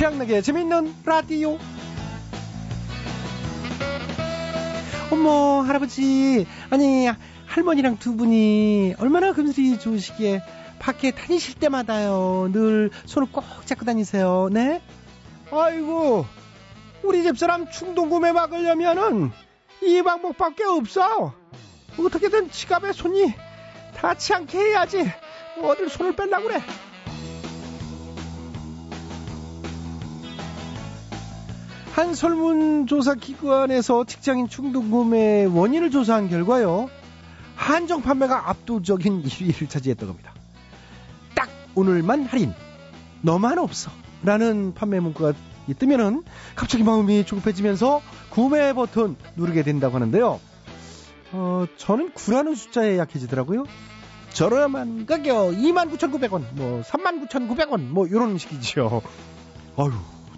최양락의 재밌는 라디오. 어머, 할아버지. 아니, 할머니랑 두 분이 얼마나 금슬이 좋으시기에 밖에 다니실 때마다요. 늘 손을 꼭 잡고 다니세요. 네? 아이고, 우리 집사람 충동구매 막으려면은 이 방법밖에 없어. 어떻게든 지갑에 손이 닿지 않게 해야지. 어딜 손을 뺄라 그래. 한 설문조사 기관에서 직장인 충동구매 원인을 조사한 결과요. 한정 판매가 압도적인 1위를 차지했던 겁니다. 딱 오늘만 할인, 너만 없어. 라는 판매 문구가 뜨면은 갑자기 마음이 조급해지면서 구매 버튼 누르게 된다고 하는데요. 어, 저는 9라는 숫자에 약해지더라고요. 저렴한 가격 29,900원, 뭐 39,900원, 뭐 이런 식이죠. 아유,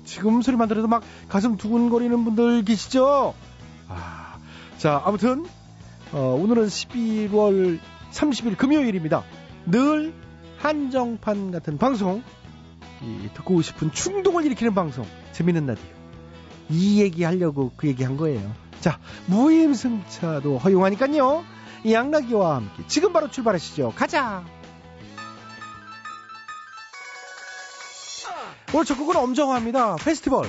지금 소리만 들어도 막 가슴 두근거리는 분들 계시죠? 아, 자, 아무튼 어, 오늘은 11월 30일 금요일입니다. 늘 한정판 같은 방송, 이, 듣고 싶은 충동을 일으키는 방송, 재밌는 라디오. 이 얘기 하려고 그 얘기 한 거예요. 자, 무임승차도 허용하니까요. 양락이와 함께 지금 바로 출발하시죠. 가자! 오늘 첫 곡은 엄정화입니다. 페스티벌.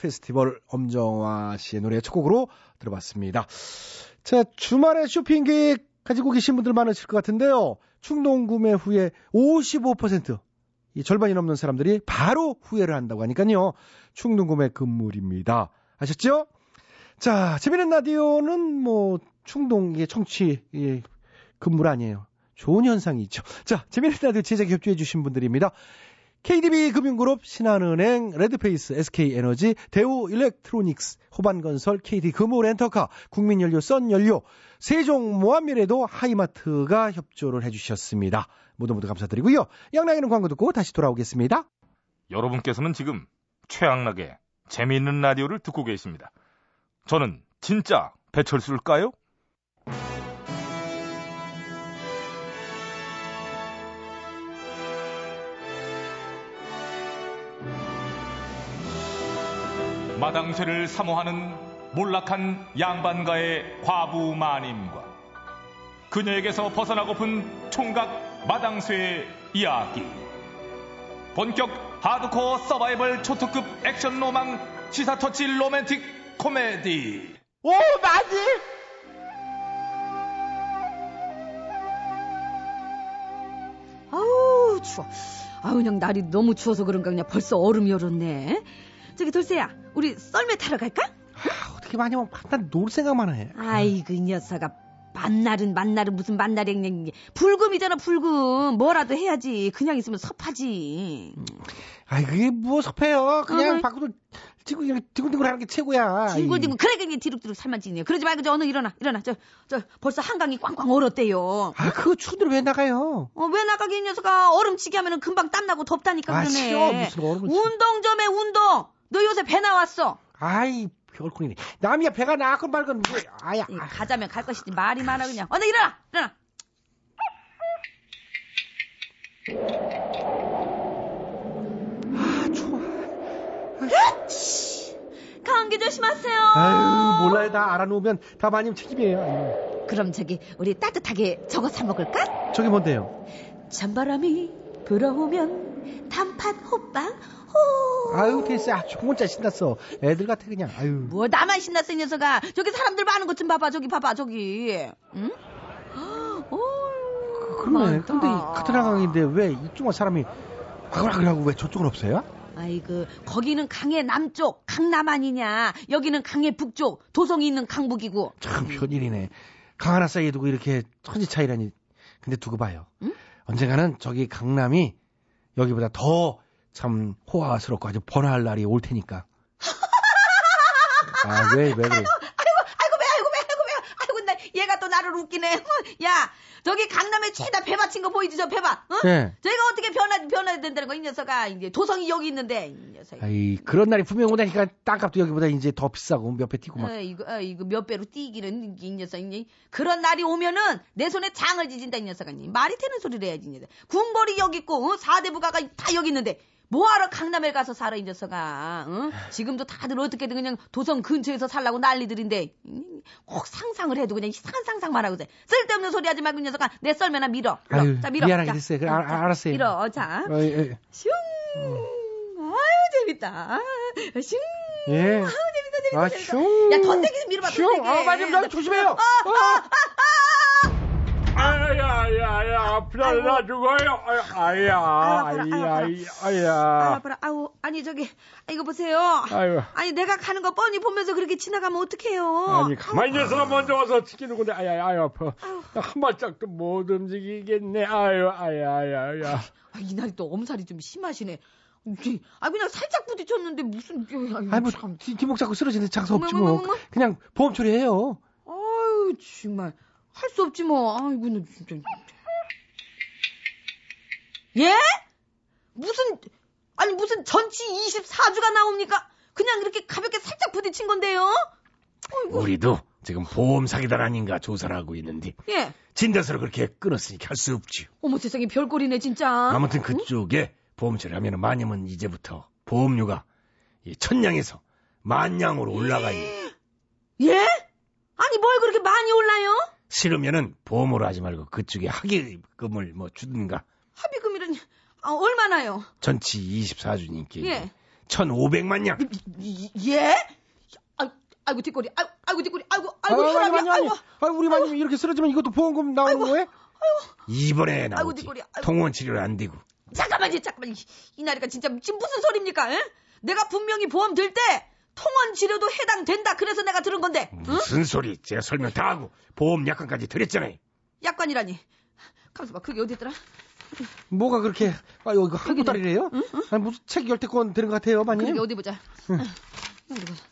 페스티벌 엄정화 씨의 노래 첫 곡으로 들어봤습니다. 자, 주말에 쇼핑 계획 가지고 계신 분들 많으실 것 같은데요. 충동 구매 후에 55%, 이 절반이 넘는 사람들이 바로 후회를 한다고 하니까요. 충동 구매 금물입니다. 아셨죠? 자, 재미있는 라디오는 뭐 충동의 청취 예, 금물 아니에요. 좋은 현상이 있죠. 자, 재미있는 라디오 제작 협조해 주신 분들입니다. KDB 금융그룹, 신한은행, 레드페이스, SK에너지, 대우 일렉트로닉스, 호반건설, KD 금호렌터카, 국민연료, 썬연료, 세종 모아미래도 하이마트가 협조를 해주셨습니다. 모두 모두 감사드리고요. 양락이는 광고 듣고 다시 돌아오겠습니다. 여러분께서는 지금 최양락의 재미있는 라디오를 듣고 계십니다. 저는 진짜 배철수일까요? 마당쇠를 사모하는 몰락한 양반가의 과부 마님과 그녀에게서 벗어나고픈 총각 마당쇠의 이야기. 본격 하드코어 서바이벌 초특급 액션 로망 시사 터치 로맨틱 코미디. 오, 마님! 아우, 추워. 아우, 그냥 날이 너무 추워서 그런가 그냥 벌써 얼음이 얼었네. 저기 돌쇠야, 우리 썰매 타러 갈까? 아, 어떻게 많이 하면 만날 놀 생각만 해. 아이고, 이 녀석아. 만날은 만날은 무슨 만날이 그냥 불금이잖아 불금. 뭐라도 해야지. 그냥 있으면 섭하지. 아이 그게 뭐 섭해요. 그냥 어허. 밖으로 그냥 디굴디굴 하는 게 최고야. 뒹굴뒹굴 그래 그냥 뒤룩뒤룩 살만 찌네 그러지 말고 저 어느 일어나. 일어나. 저 저 벌써 한강이 꽝꽝 얼었대요. 아 그거 추운데 왜 나가요? 어, 왜 나가게 이 녀석아? 얼음치기 하면은 금방 땀나고 덥다니까 아, 그러네. 싫어. 무슨 얼음을 치- 운동 좀 해 운동 너 요새 배 나왔어. 아이 별꼴이네. 남이야 배가 나건 말건 왜 아야. 이, 가자면 갈 것이지. 말이 많아 그냥. 어느 일어나 일어나. 아 추워. 감기 조심하세요. 아유 몰라요. 다 알아놓으면 다 마님 책임이에요. 아유. 그럼 저기 우리 따뜻하게 저거 사 먹을까? 저게 뭔데요? 찬바람이 불어오면 단팥 호빵 호. 아유 됐어 아 혼자 신났어 애들 같아 그냥 아유 뭐 나만 신났어 이 녀석아 저기 사람들 많은 것 좀 봐봐 저기 봐봐 저기 응? 어, 그러네. 근데 이 같은 한강인데 왜 이쪽만 사람이 와글와글하고 왜 저쪽은 없어요? 아이고 거기는 강의 남쪽 강남 아니냐 여기는 강의 북쪽 도성이 있는 강북이고 참 별일이네. 강 하나 사이에 두고 이렇게 천지 차이라니. 근데 두고 봐요. 응? 언젠가는 저기 강남이 여기보다 더 참 호화스럽고 아주 번화할 날이 올 테니까. 아, 왜, 왜 그래? 아이고, 아이고, 배, 아이고, 배, 아이고, 배. 아이고, 나, 얘가 또 나를 웃기네. 야, 저기 강남에 죄다 배 받친 거 보이지, 저배 봐. 어? 네. 저희가 어떻게 변화, 변화야 된다는 거, 이 녀석아. 이제 도성이 여기 있는데, 이 녀석. 아이, 그런 날이 분명 오다니까 땅값도 여기보다 이제 더 비싸고 몇 배 뛰고 막. 아이고, 아이고, 몇 배로 뛰기는, 이 녀석이. 그런 날이 오면은, 내 손에 장을 지진다, 이 녀석아. 말이 되는 소리를 해야지, 이 녀석. 군거리 여기 있고, 어? 사대부가가 다 여기 있는데, 뭐하러 강남에 가서 살아, 이 녀석아. 어? 지금도 다들 어떻게든 그냥 도성 근처에서 살라고 난리들인데, 음, 꼭 상상을 해도 그냥 이상한 상상만 하고 있어. 쓸데없는 소리 하지 말고, 이 녀석아. 내 썰매나 밀어. 밀어. 아유, 자, 밀어. 미안하게 자, 됐어요. 그래, 자, 알았어요. 밀어. 자. 어, 예. 슝. 아유, 재밌다. 슝. 예. 아유, 재밌다, 재밌다. 아, 재밌다. 슝. 야, 던데기 밀어봐, 슝. 아, 많이 좀 조심해요. 어. 아 야야야 아프다 나 죽어요 아야 아유, 아야 아야 아유, 아야 아파라. 아우, 아니, 저기, 아, 이거 보세요. 아유 아니, 내가 가는 거 뻔히 보면서 그렇게 지나가면 어떡해요. 아니 가만히 있어서 먼저 와서 지키는 건데 아야 아야 아파 한 발짝도 못 움직이겠네 아유 아야 아야 아야 아, 이날이 또 엄살이 좀 심하시네. 아, 그냥 살짝 부딪혔는데 무슨, 아유, 아이, 뭐, 참. 뒤- 뒷목 잡고 쓰러지는 장사 없지 뭐. 그냥 보험 처리해요. 아유, 정말. 할 수 없지 뭐. 아이고, 나 진짜. 예? 무슨, 아니, 무슨 전치 24주가 나옵니까? 그냥 이렇게 가볍게 살짝 부딪힌 건데요? 아이고, 우리도 지금 보험 사기단 아닌가 조사를 하고 있는데 예. 진단서를 그렇게 끊었으니까 할 수 없지요. 어머 세상에 별꼴이네, 진짜. 아무튼 그쪽에 보험 처리 하면 마님은 이제부터 보험료가 이 천냥에서 만냥으로 올라가요. 예? 아니, 뭘 그렇게 많이 올라요? 싫으면은 보험으로 하지 말고 그쪽에 합의금을 뭐 주든가 합의금이란, 아, 얼마나요? 전치 24주니까 예. 1,500만 냥. 이- 예? 아, 아이고, 뒷골이, 아이고, 아이고, 뒷골이, 아이고, 아이고, 혈압이, 아니, 아니. 아이고. 아, 우리 마님 이렇게 쓰러지면 이것도 보험금 나오는 거예요? 이번에 아이고, 나오지. 아이고. 통원 치료를 안 되고. 잠깐만요, 잠깐만. 이, 이 나이가 진짜 지금 무슨 소리입니까? 에? 내가 분명히 보험 들 때 통원 치료도 해당된다. 그래서 내가 들은 건데. 응? 무슨 소리? 제가 설명 다 하고 보험 약관까지 드렸잖아요. 약관이라니. 가만있어 봐. 그게 어디 있더라? 뭐가 그렇게, 아, 이거 한국 딸이래요? 아니, 무슨 책 열대권 되는 것 같아요, 마님? 그게 어디 보자. 아, 어디 보자.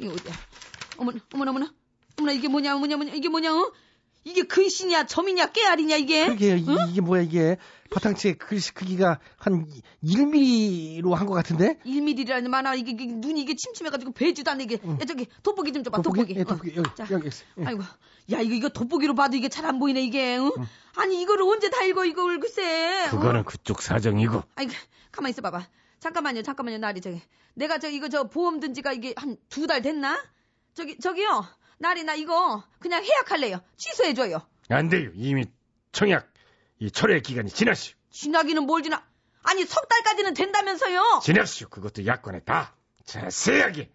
이거 어디야? 어머나, 어머나, 어머나. 어머나, 이게 뭐냐, 뭐냐, 뭐냐. 이게 뭐냐, 어? 이게 근신이야, 점이냐, 깨알이냐, 이게? 그러게요. 이- 이게 뭐야, 이게. 바탕치의 글씨 크기가 한 1mm로 한 것 같은데? 1mm라니 많아. 이게, 이게 눈이 이게 침침해가지고 배지도 않네, 이게. 야, 저기, 돋보기 좀 줘봐, 돋보기. 예, 돋보기. 어. 여기, 자. 여기 있어. 예. 아이고, 야, 이거, 이거 돋보기로 봐도 이게 잘 안 보이네, 이게. 응? 아니, 이거를 언제 다 읽어, 이걸, 글쎄. 그거는 어? 그쪽 사정이고. 아이, 가만히 있어 봐봐. 잠깐만요, 잠깐만요, 나리, 저기. 내가 저, 이거 저 보험 든 지가 이게 한 두 달 됐나? 저기, 저기요. 나리, 나 이거 그냥 해약할래요. 취소해줘요. 안 돼요. 이미 청약 이 철회 기간이 지났슈. 지나기는 뭘 지나. 아니, 석 달까지는 된다면서요. 지났슈. 그것도 약관에 다 자세하게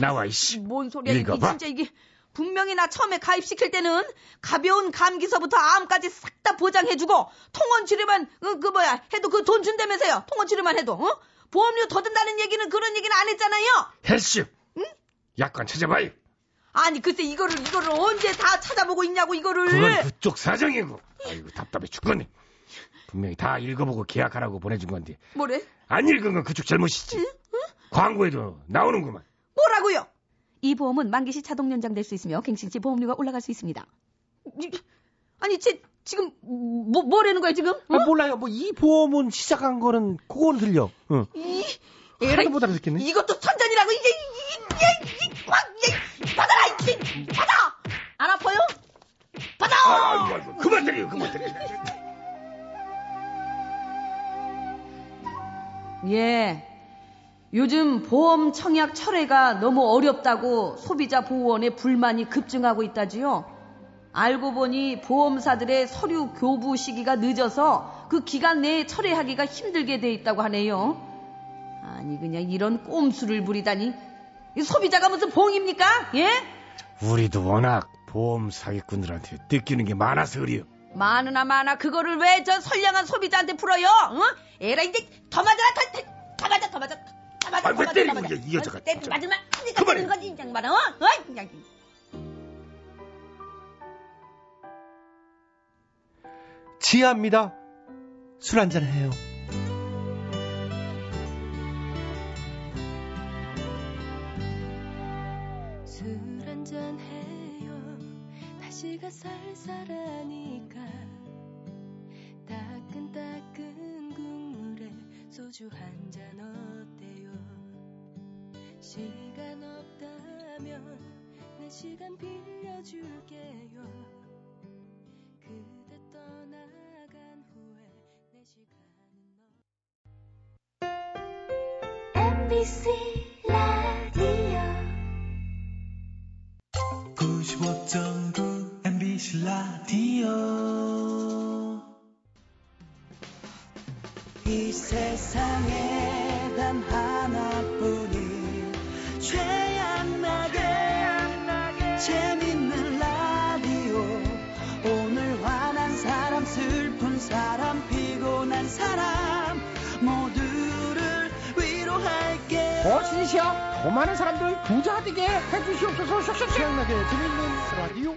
나와 있슈. 뭔 소리야, 이게 읽어봐. 진짜 이게. 분명히 나 처음에 가입시킬 때는 가벼운 감기서부터 암까지 싹 다 보장해주고 통원 치료만 그, 그 뭐야 해도 그 돈 준다면서요 통원 치료만 해도 어? 보험료 더 든다는 얘기는 그런 얘기는 안 했잖아요 했슈. 약관 찾아봐요. 아니 글쎄 이거를 이거를 언제 다 찾아보고 있냐고 이거를 그건 그쪽 사정이고. 아이고 답답해 죽겠네. 분명히 다 읽어보고 계약하라고 보내준 건데 뭐래 안 읽은 건 그쪽 잘못이지. 광고에도 나오는구만. 뭐라고요 이 보험은 만기 시 자동 연장될 수 있으며 갱신 시 보험료가 올라갈 수 있습니다. 이- 아니 쟤 지금 뭐 뭐라는 거야 지금 아, 몰라요. 뭐, 이 보험은 시작한 거는, 그거는 들려. 응. 이 하나도 못 알아듣겠네. 이것도 천전이라고 이게 이게 이 예. 요즘 보험 청약 철회가 너무 어렵다고 소비자 보호원의 불만이 급증하고 있다지요. 알고 보니 보험사들의 서류 교부 시기가 늦어서 그 기간 내에 철회하기가 힘들게 돼 있다고 하네요. 아니 그냥 이런 꼼수를 부리다니. 이 소비자가 무슨 봉입니까? 예? 우리도 워낙 보험 사기꾼들한테 뜯기는 게 많아서 그래요. 많으나 많아 그거를 왜 저 선량한 소비자한테 풀어요? 어? 에라 이제 더 맞아라 더, 더, 더 맞아 더 맞아 더 맞아 아, 더왜 맞아, 때리고 더 맞아. 이게 이 여자가 어, 때-. 맞으면 니가 그만해. 때리는 거지 이 양반아 어? 어이 그냥 지하입니다. 술 한잔 해요. 내가 쌀쌀하니까 따끈따끈 국물에 소주 한 잔 어때요? 시간 없다면 내 시간 빌려줄게요. 그대 떠나간 후에 내 시간은 너. MBC 라디오. 95.9 MBC 라디오. 이 세상에 단 하나뿐인 최양나게 재밌는 라디오. 오늘 화난 사람 슬픈 사람 피곤한 사람 모두를 위로할게. 거신이시여 더 많은 사람들 부자 되게 해주시옵소서. 슉슉슉 최양나게 재밌는 라디오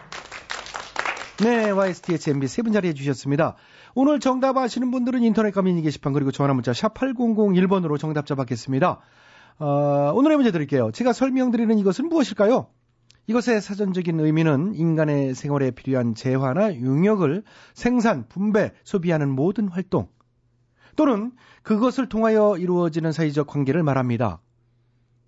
네 YSTHMB 세분 자리해 주셨습니다 오늘 정답 아시는 분들은 인터넷 가미니 게시판 그리고 전화 문자 샵 8001번으로 정답자 받겠습니다 어, 오늘의 문제 드릴게요 제가 설명드리는 이것은 무엇일까요 이것의 사전적인 의미는 인간의 생활에 필요한 재화나 용역을 생산, 분배, 소비하는 모든 활동 또는 그것을 통하여 이루어지는 사회적 관계를 말합니다.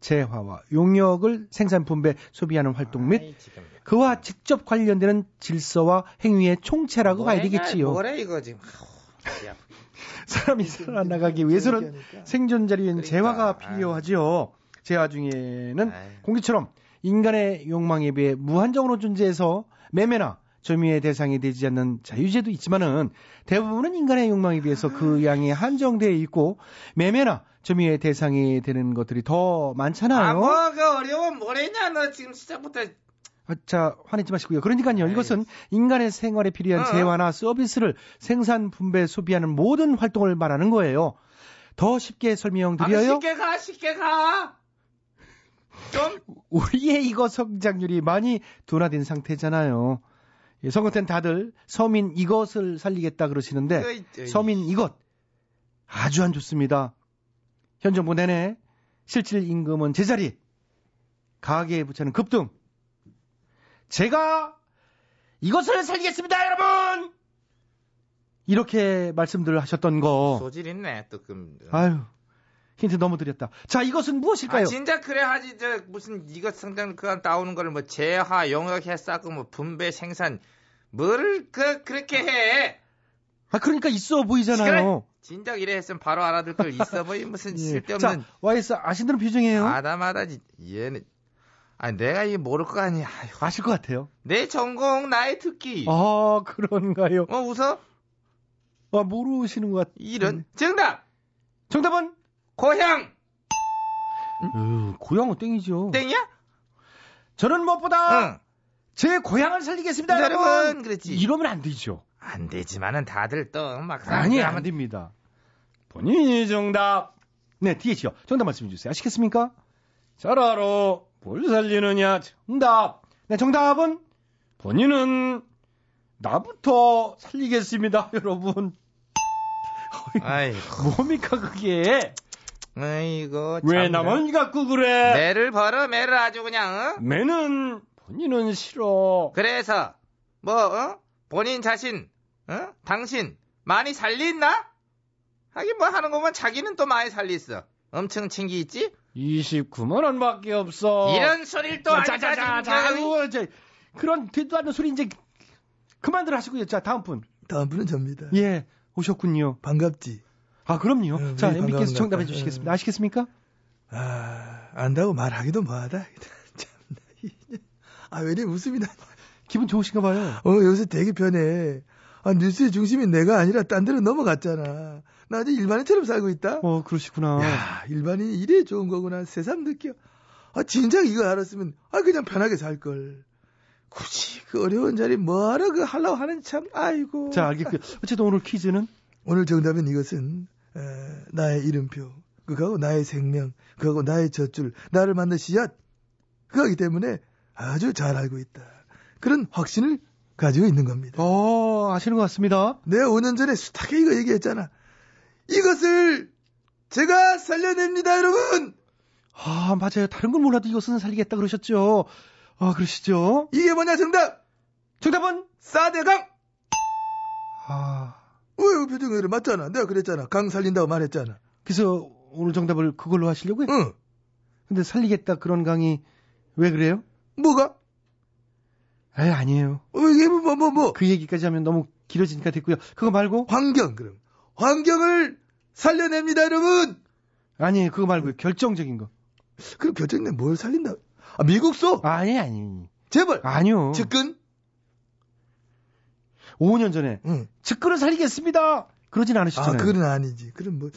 재화와 용역을 생산, 분배, 소비하는 활동 및. 그와 직접 관련되는 질서와 행위의 총체라고 봐야 되겠지요. 뭐래 이거 지금. 아우, 야. 사람이 살아나가기 위해서는 생존 자리엔 그러니까. 재화가 필요하지요. 재화 중에는 아이. 공기처럼 인간의 욕망에 비해 무한정으로 존재해서 매매나 점유의 대상이 되지 않는 자유제도 있지만은 대부분은 인간의 욕망에 비해서 그 양이 한정되어 있고 매매나 점유의 대상이 되는 것들이 더 많잖아요. 아, 뭐가 어려워 뭐래냐 너 지금 시작부터. 아, 자, 화내지 마시고요. 그러니까요. 이것은 인간의 생활에 필요한 어. 재화나 서비스를 생산, 분배, 소비하는 모든 활동을 말하는 거예요. 더 쉽게 아, 설명드려요. 쉽게 가 쉽게 가. 좀 우리의 이거 성장률이 많이 둔화된 상태잖아요. 예, 선거 때는 다들 서민 이것을 살리겠다 그러시는데. 서민 이것 아주 안 좋습니다. 현 정부 내내 실질 임금은 제자리, 가계의 부채는 급등. 제가 이것을 살리겠습니다, 여러분. 이렇게 말씀들 하셨던 거. 소질 있네 또 금. 아유, 힌트 너무 드렸다. 자, 이것은 무엇일까요? 아, 진짜 그래 하지 저 무슨 이것 성장 그간 나오는 거를 뭐 재화 용역해 쌓고 뭐 분배 생산 뭐를 그 그렇게 해 아, 그러니까 있어 보이잖아요. 진작 이래 했으면 바로 알아들 걸 있어 보이 무슨 예. 쓸데없는 자, YS 아신다는 표정이에요. 아다마다지 얘는 아 내가 이 모를 거 아니야 아휴, 아실 것 같아요. 내 전공 나의 특기 아, 그런가요? 어 웃어 아, 모르시는 것 같. 이런 정답 정답은 고향 으, 고향은 땡이죠. 땡이야 저는 무엇보다 응 제 고향을 살리겠습니다, 여러분, 여러분. 그렇지. 이러면 안 되죠. 안 되지만은 다들 또막 아니, 안 됩니다. 본인이 정답. 네, 뒤에시요. 정답 말씀해 주세요. 아시겠습니까? 잘 알아. 뭘 살리느냐? 정답. 네, 정답은 본인은 나부터 살리겠습니다, 여러분. 아이고 뭡니까, 그게? 아이고 왜 참. 나만 갖고 그래? 매를 벌어 매를 아주 그냥 어? 매는 본인은 싫어. 그래서 뭐 어? 본인 자신 어? 당신 많이 살리있나? 하긴 뭐 하는 거면 자기는 또 많이 살리있어 엄청 친기 있지? 29만 원밖에 없어. 이런 소리를 또 자, 자, 자, 아직까지 자, 지금 아이고, 이제 그런 뒤도 않는 소리 이제 그만들 하시고요. 자, 다음 분. 다음 분은 접니다. 예, 오셨군요. 반갑지. 아, 그럼요. 어, 자, 우리 MB께서 정답해 날. 주시겠습니다. 어. 아시겠습니까? 아, 안다고 말하기도 뭐하다. 참나. 이- 아, 왜 이리 웃음이 나. 기분 좋으신가 봐요. 어, 요새 되게 편해. 아, 뉴스의 중심이 내가 아니라 딴 데로 넘어갔잖아. 나 아직 일반인처럼 살고 있다? 어, 그러시구나. 야, 일반인이 이래 좋은 거구나. 새삼 느껴. 아, 진작 이거 알았으면, 아, 그냥 편하게 살걸. 굳이 그 어려운 자리 뭐하러 그 하려고 하는 참 아이고. 자, 알겠고요. 어쨌든 오늘 퀴즈는 오늘 정답은 이것은 에, 나의 이름표, 그거하고 나의 생명, 그거하고 나의 젖줄, 나를 만든 씨앗, 그거기 때문에 아주 잘 알고 있다. 그런 확신을 가지고 있는 겁니다. 어, 아시는 것 같습니다. 내가 5년 전에 수탁해 이거 얘기했잖아. 이것을 제가 살려냅니다, 여러분! 아, 맞아요. 다른 건 몰라도 이것은 살리겠다 그러셨죠. 아, 그러시죠? 이게 뭐냐, 정답! 정답은 사대강! 아, 왜, 왜 표정이 이래? 맞잖아. 내가 그랬잖아. 강 살린다고 말했잖아. 그래서 오늘 정답을 그걸로 하시려고요? 응. 근데 살리겠다 그런 강의 왜 그래요? 뭐가? 에 아니에요. 어, 이게 뭐, 뭐, 뭐, 뭐. 그 얘기까지 하면 너무 길어지니까 됐고요. 그거 말고 환경, 그럼. 환경을 살려냅니다, 여러분! 아니에요. 그거 말고요. 결정적인 거. 그럼 결정내 뭘 살린다? 아, 미국소? 아니 아니. 제발! 아니요. 측근? 5년 전에 응. 측근을 살리겠습니다. 그러진 아, 않으셨잖아요. 그건 아니지. 그럼 뭐,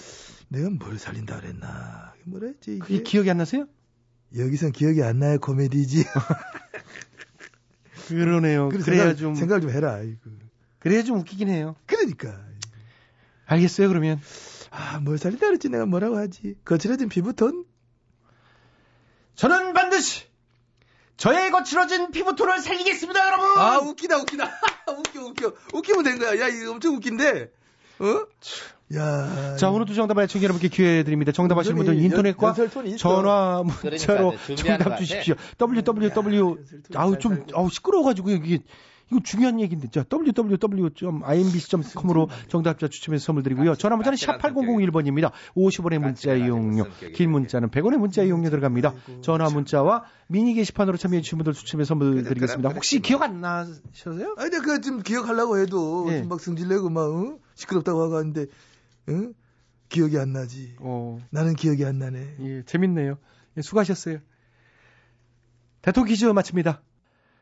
내가 뭘 살린다 그랬나. 뭐라 했지, 이게? 기억이 안 나세요? 여기선 기억이 안 나요, 코미디지. 그러네요. 그래, 그래야 생각, 좀 생각 좀 해라, 이거. 그래야 좀 웃기긴 해요. 그러니까. 알겠어요. 그러면 아, 뭘 살린다 그랬지, 내가 뭐라고 하지. 거칠어진 피부톤? 저는 반드시 저의 거칠어진 피부톤을 살리겠습니다, 여러분. 아, 웃기다, 웃기다. 웃겨, 웃겨. 웃기면 된 거야. 야, 이거 엄청 웃긴데. 어? 야. 자, 오늘도 정답 맞힌 여러분께 기회 드립니다. 정답 하신 분들 연- 인터넷과. 전화 문자로 그러니까 정답 것 주십시오. www 아우 좀 아우 시끄러워가지고 이게 이거 중요한 얘기인데 자 www.imbc.com으로 정답자 추첨해서 선물 드리고요. 전화 문자는 샵 8001번입니다. 50원의 문자 이용료, 긴 문자는 100원의 문자 이용료 들어갑니다. 전화 문자와 미니 게시판으로 참여해 주신 분들 추첨해서 선물 드리겠습니다. 혹시 기억 안 나셔서요? 아니, 내가 좀 기억하려고 해도 예. 좀막 승질내고 막, 어? 시끄럽다고 하고 하는데, 응? 기억이 안 나지. 어, 나는 기억이 안 나네. 예, 재밌네요. 예, 수고하셨어요. 대통령 퀴즈 마칩니다.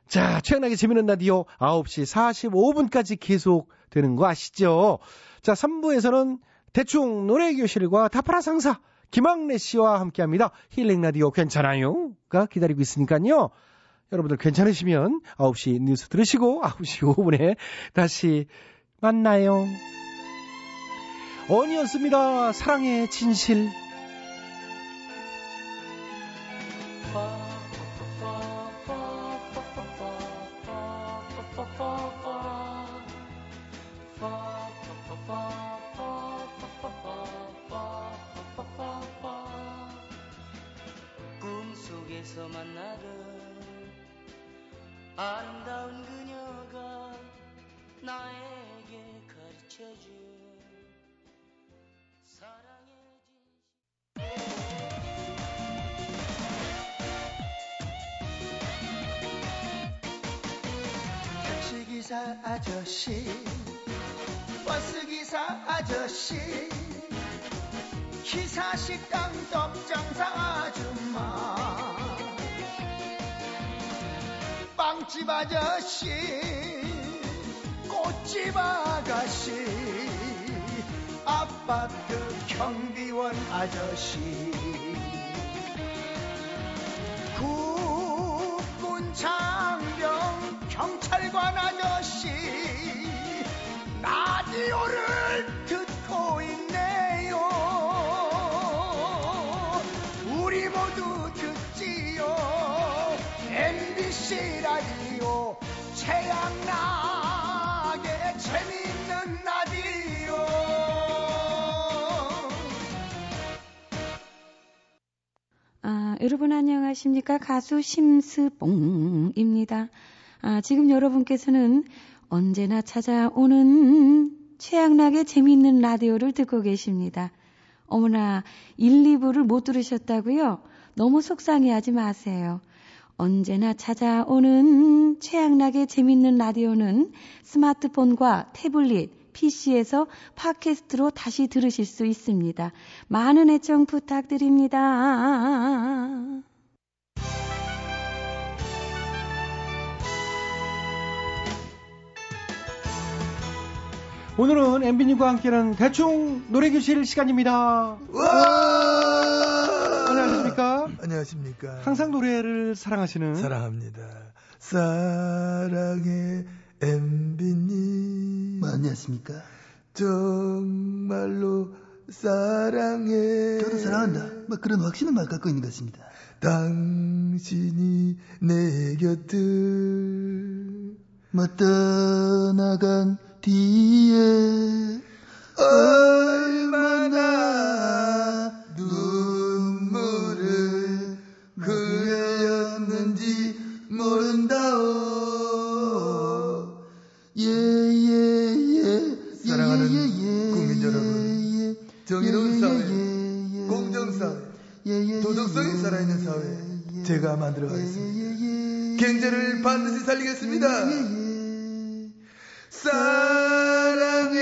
자, 최양락의 재미있는 라디오 9시 45분까지 계속 되는 거 아시죠? 자, 3부에서는 대충 노래교실과 다파라 상사 김학래 씨와 함께 합니다. 힐링 라디오 괜찮아요? 가 기다리고 있으니까요. 여러분들 괜찮으시면 9시 뉴스 들으시고 9시 5분에 다시 만나요. 언이었습니다. 사랑의 진실. 아름다운 그녀가 나에게 가르쳐준 사랑의 진실. 택시기사 아저씨 버스기사 아저씨 기사 식당 떡장사 아줌마 빵집 아저씨 꽃집 아가씨 아파트 경비원 아저씨. 국군 장병 경찰관 아저씨 최양락의 재밌는 라디오 아, 여러분 안녕하십니까? 가수 심스봉입니다. 아, 지금 여러분께서는 언제나 찾아오는 최양락의 재미있는 라디오를 듣고 계십니다. 어머나, 1, 2부를 못 들으셨다고요? 너무 속상해하지 마세요. 언제나 찾아오는 최양락의 재밌는 라디오는 스마트폰과 태블릿, PC에서 팟캐스트로 다시 들으실 수 있습니다. 많은 애청 부탁드립니다. 오늘은 엠비님과 함께하는 대충 노래교실 시간입니다. 안녕하십니까? 안녕하십니까. 항상 노래를 사랑하시는 사랑합니다. 사랑해 엠비님. 뭐 안녕하십니까? 정말로 사랑해. 저도 사랑한다. 뭐 그런 확신을 막 갖고 있는 것입니다. 당신이 내 곁을 뭐 떠나간 뒤에 얼마나 모른다오. 예예예 사랑하는 예, 국민 여러분, 정의로운 사회, 공정사회, 도덕성이 살아있는 사회, 제가 만들어 가겠습니다. 경제를 반드시 살리겠습니다. 사랑해,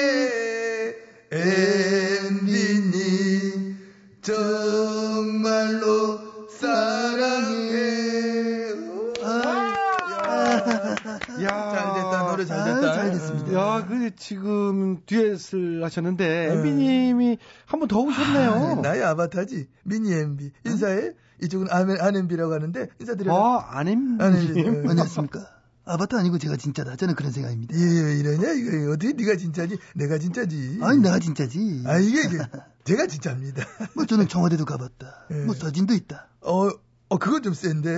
노래 잘 됐다. 잘 됐습니다. 야, 그 지금 듀엣을 하셨는데 엠비님이 한 번 더 오셨네요. 아, 나의 아바타지. 미니 엠비. 인사해. 이쪽은 안, 안 엠비라고 하는데 인사드려. 아, 안 엠비. 안 엠비. 안녕하십니까? 아바타 아니고 제가 진짜다. 저는 그런 생각입니다. 예, 왜 이러냐? 이거 어떻게 네가 진짜지? 내가 진짜지. 아니 내가 진짜지. 아 이게 이게 제가 진짜입니다. 뭐 저는 청와대도 가봤다. 예. 뭐 사진도 있다. 어, 어 그건 좀 센데.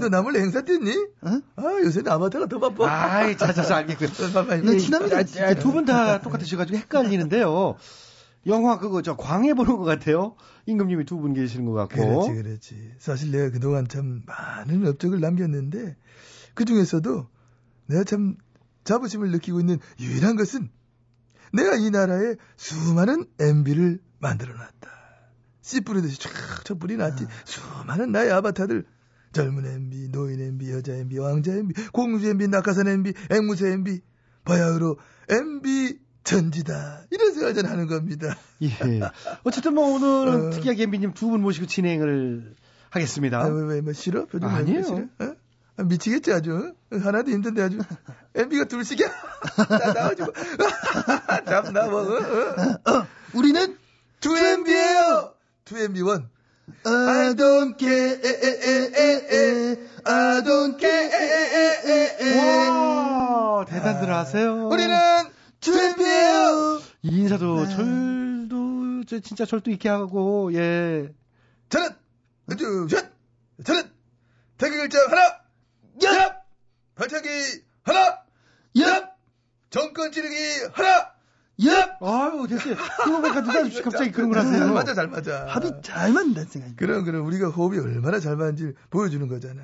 너 나몰래 행사 뛰었니? 아 요새는 아바타가 더 바빠. 아이, 자 자 자 알겠고요. 바빠. 나 친합니다. 아, 두분 다 똑같으셔가지고 헷갈리는데요. 영화 그거 저 광해 보는 것 같아요. 임금님이 두 분 계시는 것 같고. 그렇지, 그렇지. 사실 내가 그동안 참 많은 업적을 남겼는데, 그 중에서도 내가 참 자부심을 느끼고 있는 유일한 것은 내가 이 나라에 수많은 MB를 만들어 놨다. 씨 뿌리듯이 쫙쫙 뿌리놨지. 수많은 나의 아바타들. 젊은 MB, 노인 MB, 여자 MB, 왕자 MB, 공주 MB, 낙하산 MB, 앵무새 MB. 바야흐로 MB 전지다. 이런 생각을 저는 하는 겁니다. 예. 어쨌든 뭐 오늘은 어. 특이하게 엠비님 두 분 모시고 진행을 하겠습니다. 아, 왜, 왜, 뭐, 싫어? 표정 왜 아니에요. 싫어? 어? 아, 미치겠지, 아주. 하나도 힘든데, 아주. MB가 둘씩이야? 나, 나와주고. 참, 나 뭐, 어, 어. 우리는 2MB에요! 2MB1. I don't care. I don't care. 와, 대단들 하세요. 우리는 2MB에요! 이 인사도 절도 저 진짜 절도 있게 하고 예. 저는, 쭉, 셋! 저는, 태극일장 하나! 야! 발차기 하나! 야! 정권 찌르기 하나! 야! 아유 됐어요. 그거 보니까 누가 갑자기 그런 걸 하세요. 잘 맞아, 잘 맞아. 합이 잘 맞는다는 생각이. 그럼, 그럼, 우리가 호흡이 얼마나 잘 맞는지 보여주는 거잖아.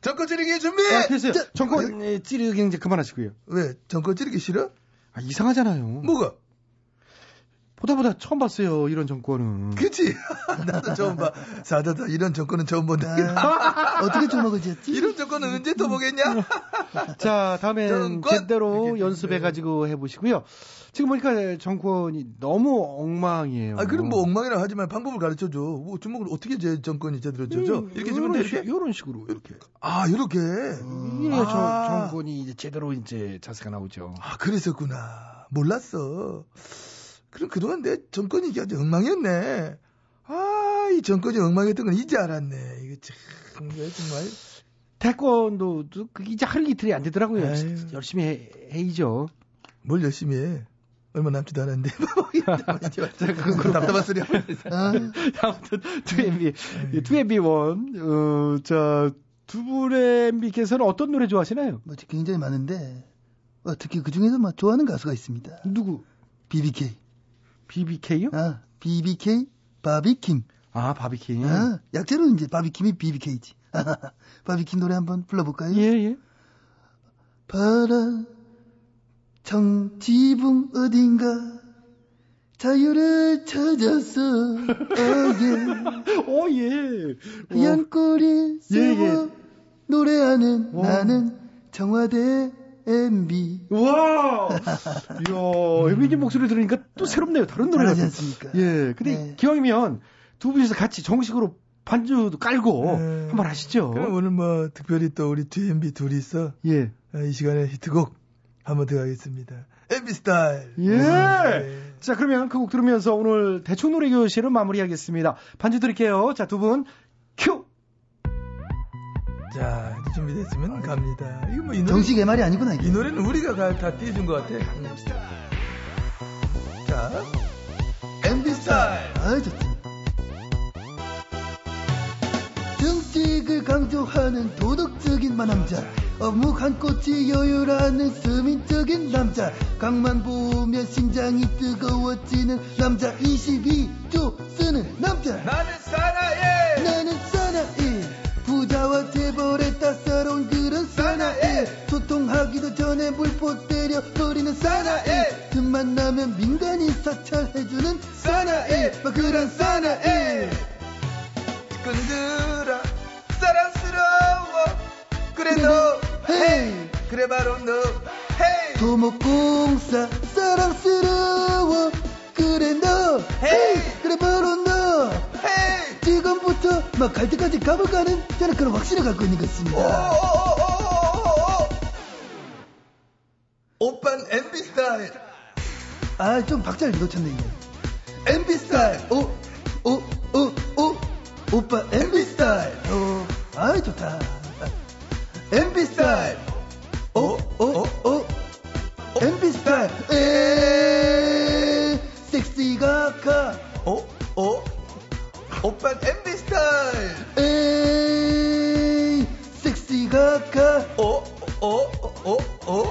정권 찌르기 준비! 아, 됐어요. 정권 예, 찌르기 이제 그만하시고요. 왜? 정권 찌르기 싫어? 아, 이상하잖아요. 뭐가? 보다 보다 처음 봤어요. 이런 정권은. 그치? 나도 처음 봐. 사다다 이런 정권은 처음 본다. 어떻게 주먹을쥐었지? 이런 정권은 언제 또 보겠냐? 자, 다음엔 정권! 제대로 연습해가지고 해보시고요. 지금 보니까 정권이 너무 엉망이에요. 아, 그럼 뭐 엉망이라 하지만 방법을 가르쳐 줘. 뭐 주먹을 어떻게 제 정권이 제대로 쳐줘? 음, 이렇게 주면 이렇게? 이런 식으로 이렇게. 아, 이렇게? 이래야 아. 저, 정권이 이제 제대로 이제 자세가 나오죠. 아, 그랬었구나. 몰랐어. 그럼 그동안 내 정권이 이게 아주 엉망이었네. 아, 이 정권이 엉망이었던 건 이제 알았네. 이게 참, 정말. 태권도도 그 이제 하루 이틀이 안 되더라고요. 아유. 열심히 해, 해이죠. 뭘 열심히 해. 얼마 남지도 않았는데. 그건 답답한 소리 하고 아무튼 2MB, 2MB1, 어, 자, 두 분의 MB께서는 어떤 노래 좋아하시나요? 뭐 굉장히 많은데 어, 특히 그 중에서 막 좋아하는 가수가 있습니다. 누구? BBK. BBK요? 아, BBK 바비킴. 아, 바비킴. 아, 약자로 이제 바비킴이 BBK지. 바비킴 노래 한번 불러볼까요? 예, 예. 바라 청지붕 어딘가 자유를 찾았어. 어, 예. 오, 예. 하얀 꼬리 예, 예. 세워 노래하는 와. 나는 청와대 MB. 와! 이야, 엠비님 목소리 들으니까 또 새롭네요. 다른 노래 같아요. 않습니까? 예, 근데 네. 기왕이면 두 분이서 같이 정식으로 반주도 깔고 네. 한번 하시죠. 그럼 오늘 뭐 특별히 또 우리 DMB 둘이서 예. 아, 이 시간에 히트곡 한번 들어가겠습니다. MB 스타일. 예. 네. 자, 그러면 그 곡 들으면서 오늘 대충 노래 교실을 마무리하겠습니다. 반주 드릴게요. 자, 두 분, 큐! 자, 이제 준비됐으면 갑니다. 이거 뭐이 노래, 정식 MR이 아니구나, 이게. 이 노래는 우리가 가- 다 띄워준 것 같아. 자, MB 스타일. 아, 좋다. 정직을 강조하는 도덕적인 마남자. 어묵 한 꼬치 여유라는 스민적인 남자. 강만 보면 심장이 뜨거워지는 남자. 22조 쓰는 남자. 나는 사나이. 나는 사나이. 부자와 재벌의 따사로운 그런 사나이. 소통하기도 전에 물포 때려 버리는 사나이. 틈만 나면 민간인 사찰해주는 사나이. 막 그런 사나이. 사랑스러워 그래 너 헤이 그래 바로 너 헤이 도목공사 사랑스러워 그래 너 헤이 그래 바로 너 헤이 지금부터 막 갈 때까지 가볼까는 저는 그런 확신을 갖고 있는 것입니다 오빤 MB 스타일. 아, 좀 박자를 놓쳤네, 이게. MB 스타일. 오, 오, 오, 오. 오빠 MB 스타일. 오, 아, 좋다. MB 스타일. 오, 오, 오. MB 스타일. 에, 섹시가 가. 오, 오. 오빤 MB 스타일. 에이, 섹시가 가. 오, 오, 오, 오.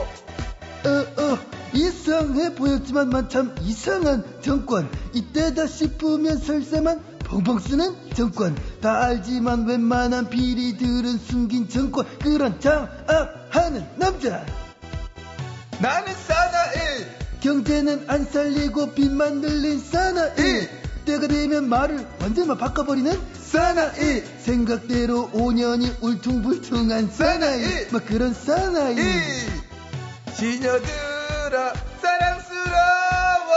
어, 어, 이상해 보였지만 만참 이상한 정권. 이때다 싶으면 설사만 펑펑 쓰는 정권. 다 알지만 웬만한 비리들은 숨긴 정권. 그런 장악하는 남자. 나는 사나이. 경제는 안 살리고 빚만 늘린 사나이. 때가 되면 말을 완전히 바꿔버리는 사나이. 생각대로 5년이 울퉁불퉁한 사나이. 막 그런 사나이. 시녀들아 사랑스러워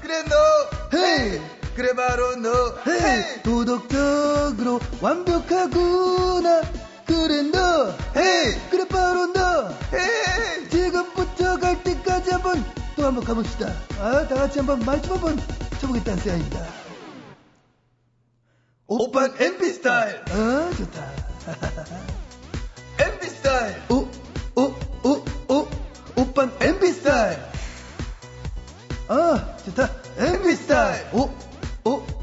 그래 너 헤이 그래 바로 너. 헤이. 도덕적으로 완벽하구나. 그래 너. 헤이. 그래 바로 너. 헤이. 지금부터 갈 때까지 한번 또 한번 가봅시다. 아 다같이 한번 말좀 한번 쳐보겠다는 생각입니다. 오빤 MB 스타일. 아 좋다. MB 스타일. 오오오오 오빤 MB 스타일. 아 좋다. MB 스타일. 오 오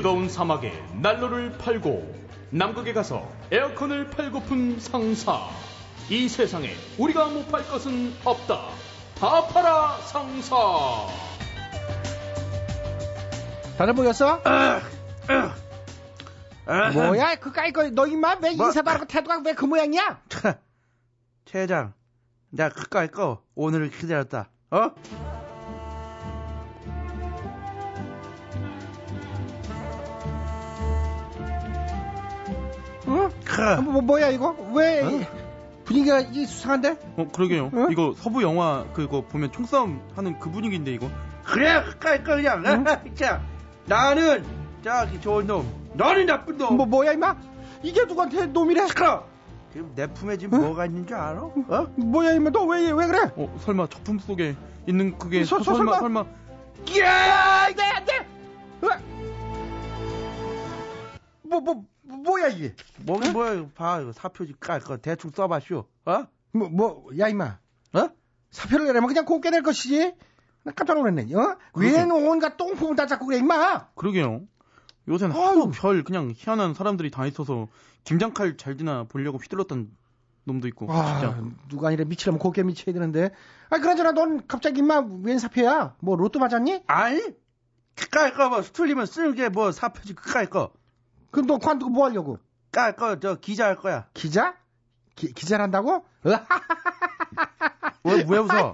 뜨거운 사막에 난로를 팔고 남극에 가서 에어컨을 팔고픈 상사. 이 세상에 우리가 못 팔 것은 없다. 다 팔아 상사. 다들 모였어? 뭐야 그 까이 거 너 임마 왜 뭐? 인사도 안 하고 태도가 왜 그 모양이야? 최 회장 내가 그까이 거 오늘을 기다렸다 어? 응? 뭐, 뭐야 이거? 왜 이- 분위기가 이 수상한데? 어, 그러게요. 이거 서부 영화 그거 보면 총싸움 하는 그 분위기인데 이거. 그래 거 그냥 자 나는 저기 좋은 놈 너는 나쁜 놈 뭐 뭐야 임마? 이게 누구한테 놈이래? 시끄러 지금 내 품에 지금 뭐가 있는 줄 알아? 어? 뭐야 임마 너왜왜 그래? 어, 설마 저품 속에 있는 그게 서- 서- 설마 설마? 야 이게 안돼! 뭐 뭐 뭐야 이게? 뭐긴 뭐야 이거 봐 이거 사표지 깔거 대충 써봐쇼 어? 뭐 뭐야 임마? 어? 사표를 내려면 그냥 곱게 낼 것이지. 나 깜짝 놀랐네. 어? 웬 온갖 똥폼을 다 잡고 그래 임마? 그러게요. 요새는 하도 별 그냥 희한한 사람들이 다 있어서 김장칼 잘 지나 보려고 휘둘렀던 놈도 있고 와, 진짜. 누가 아니라 미치려면 곱게 미쳐야 되는데. 아, 그나저나 넌 갑자기 임마 웬 사표야? 뭐 로또 맞았니? 아니, 그까이 거뭐 틀리면 쓰는 게 뭐 사표지 그까이 거. 그럼 너 관두고 뭐 하려고? 까이 거저 기자 할 거야. 기자? 기, 기자를 한다고? 왜, 왜 웃어?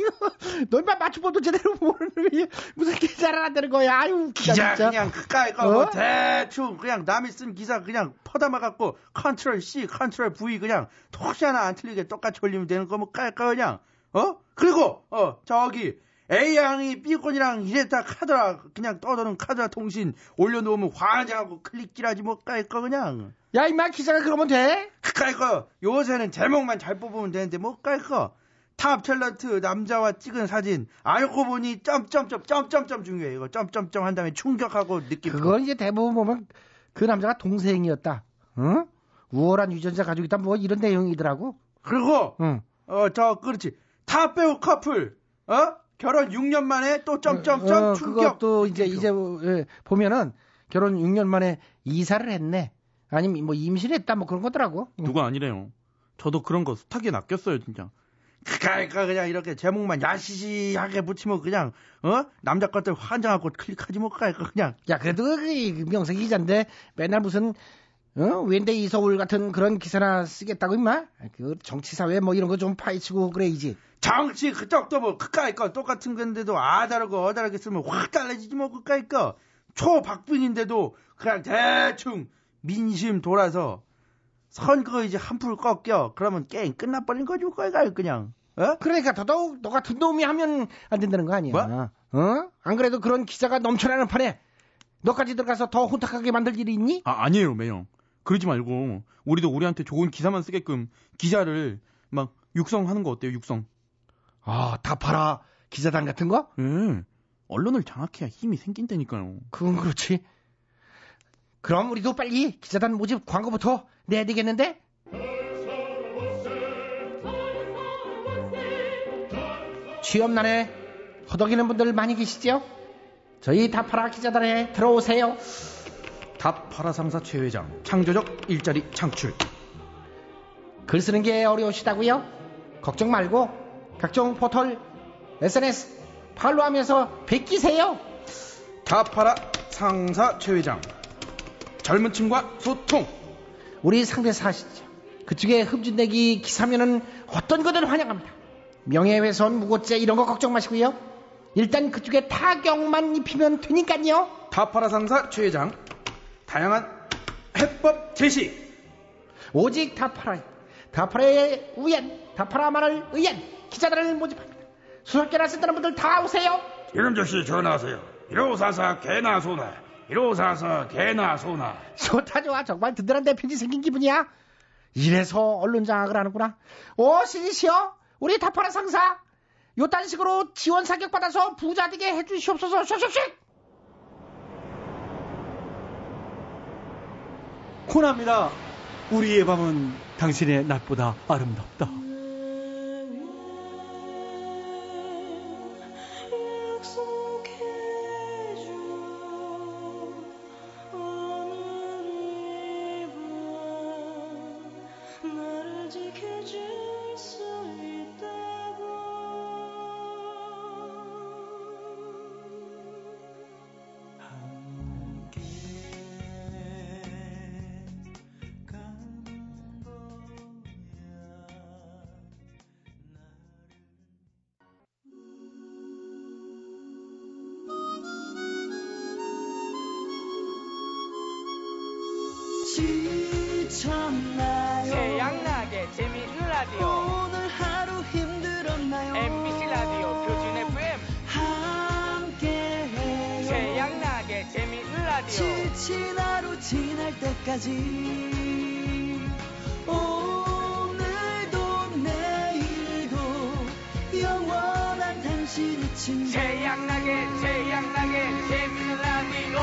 너만 맞춤법도 제대로 모르는 왜 무슨 기자를 한다는 거야? 아유, 기자, 기자 진짜. 그냥 그까이 거 어? 뭐 대충 그냥 남이 쓴 기사 그냥 퍼담아 갖고 control C, control V 그냥 토씨 하나 안 틀리게 똑같이 올리면 되는 거 뭐 깔까 그냥 어? 그리고 어 저기 A 양이 B군이랑 이랬다 카더라 그냥 떠도는 카더라 통신 올려놓으면 환장하고 클릭질하지 뭐 깔까 그냥 야, 임마 기자가 그러면 돼? 그까이 거 요새는 제목만 잘 뽑으면 되는데 뭐 깔까 top 탤런트 남자와 찍은 사진 알고 보니 점점점 점점점 중요해 이거 점점점 한 다음에 충격하고 느낌 그건 이제 대부분 보면 그 남자가 동생이었다. 응? 우월한 유전자 가지고 있다. 뭐 이런 내용이더라고. 그리고 응. 어저 그렇지 top 배우 커플 어 결혼 6년 만에 또 점점점 어, 충격. 그것도 이제 이제 예, 보면은 결혼 6년 만에 이사를 했네. 아니면 뭐 임신했다 뭐 그런 거더라고. 누가 아니래요. 저도 그런 거 숱하게 낚였어요 진짜. 그러니까 그냥 이렇게 제목만 야시시하게 붙이면 그냥 어? 남자 것들 환장하고 클릭하지 뭐 깔까 그냥. 야 그래도 그 명색이 기자인데 맨날 무슨 어? 웬데 이 서울 같은 그런 기사나 쓰겠다고 임마? 그 정치 사회 뭐 이런 거 좀 파헤치고 그래야지. 정치 그쪽도 뭐 그까이 거 똑같은 건데도 아 다르고 어 다르게 쓰면 확 달라지지 뭐 그까이 거 초박빙인데도 그냥 대충 민심 돌아서 선거 이제 한풀 꺾여 그러면 게임 끝나버린 거지 그까이 그냥 어? 그러니까 더더욱 너 같은 놈이 하면 안 된다는 거 아니야. 뭐? 어? 안 그래도 그런 기사가 넘쳐나는 판에 너까지 들어가서 더 혼탁하게 만들 일이 있니? 아 아니에요 매형 그러지 말고 우리도 우리한테 좋은 기사만 쓰게끔 기자를 막 육성하는 거 어때요 육성 아, 다 팔아. 기자단 같은 거? 예 언론을 장악해야 힘이 생긴다니까요 그건 그렇지. 그럼 우리도 빨리 기자단 모집 광고부터 내야 되겠는데? 취업난에 허덕이는 분들 많이 계시죠? 저희 다파라 기자단에 들어오세요. 다파라 상사 최 회장 창조적 일자리 창출 글 쓰는 게 어려우시다고요? 걱정 말고 각종 포털, SNS 팔로우하면서 베끼세요. 다파라 상사 최 회장 젊은 층과 소통 우리 상대사 아시죠? 그쪽에 흠진내기 기사면은 어떤 거든 환영합니다. 명예훼손, 무고죄 이런 거 걱정 마시고요. 일단 그쪽에 타격만 입히면 되니까요. 다파라 상사 최 회장 다양한 해법 제시 오직 다파라, 다파라의 우연, 다파라만을 의연 기자들을 모집합니다. 수석계나 쓴다는 분들 다 오세요. 이름저씨 전화하세요. 1544 개나 소나. 1544 개나 소나. 좋다 좋아 정말 든든한 대편지 생긴 기분이야. 이래서 언론 장악을 하는구나. 오 신이시여 우리 다파라 상사 요딴 식으로 지원 사격 받아서 부자 되게 해주시옵소서 슉슉슉. 코나입니다. 우리의 밤은 당신의 낮보다 아름답다. 때까지. 오늘도 내일도 영원한 당신의 친구. 태양나게 태양나게 재미있는 라디오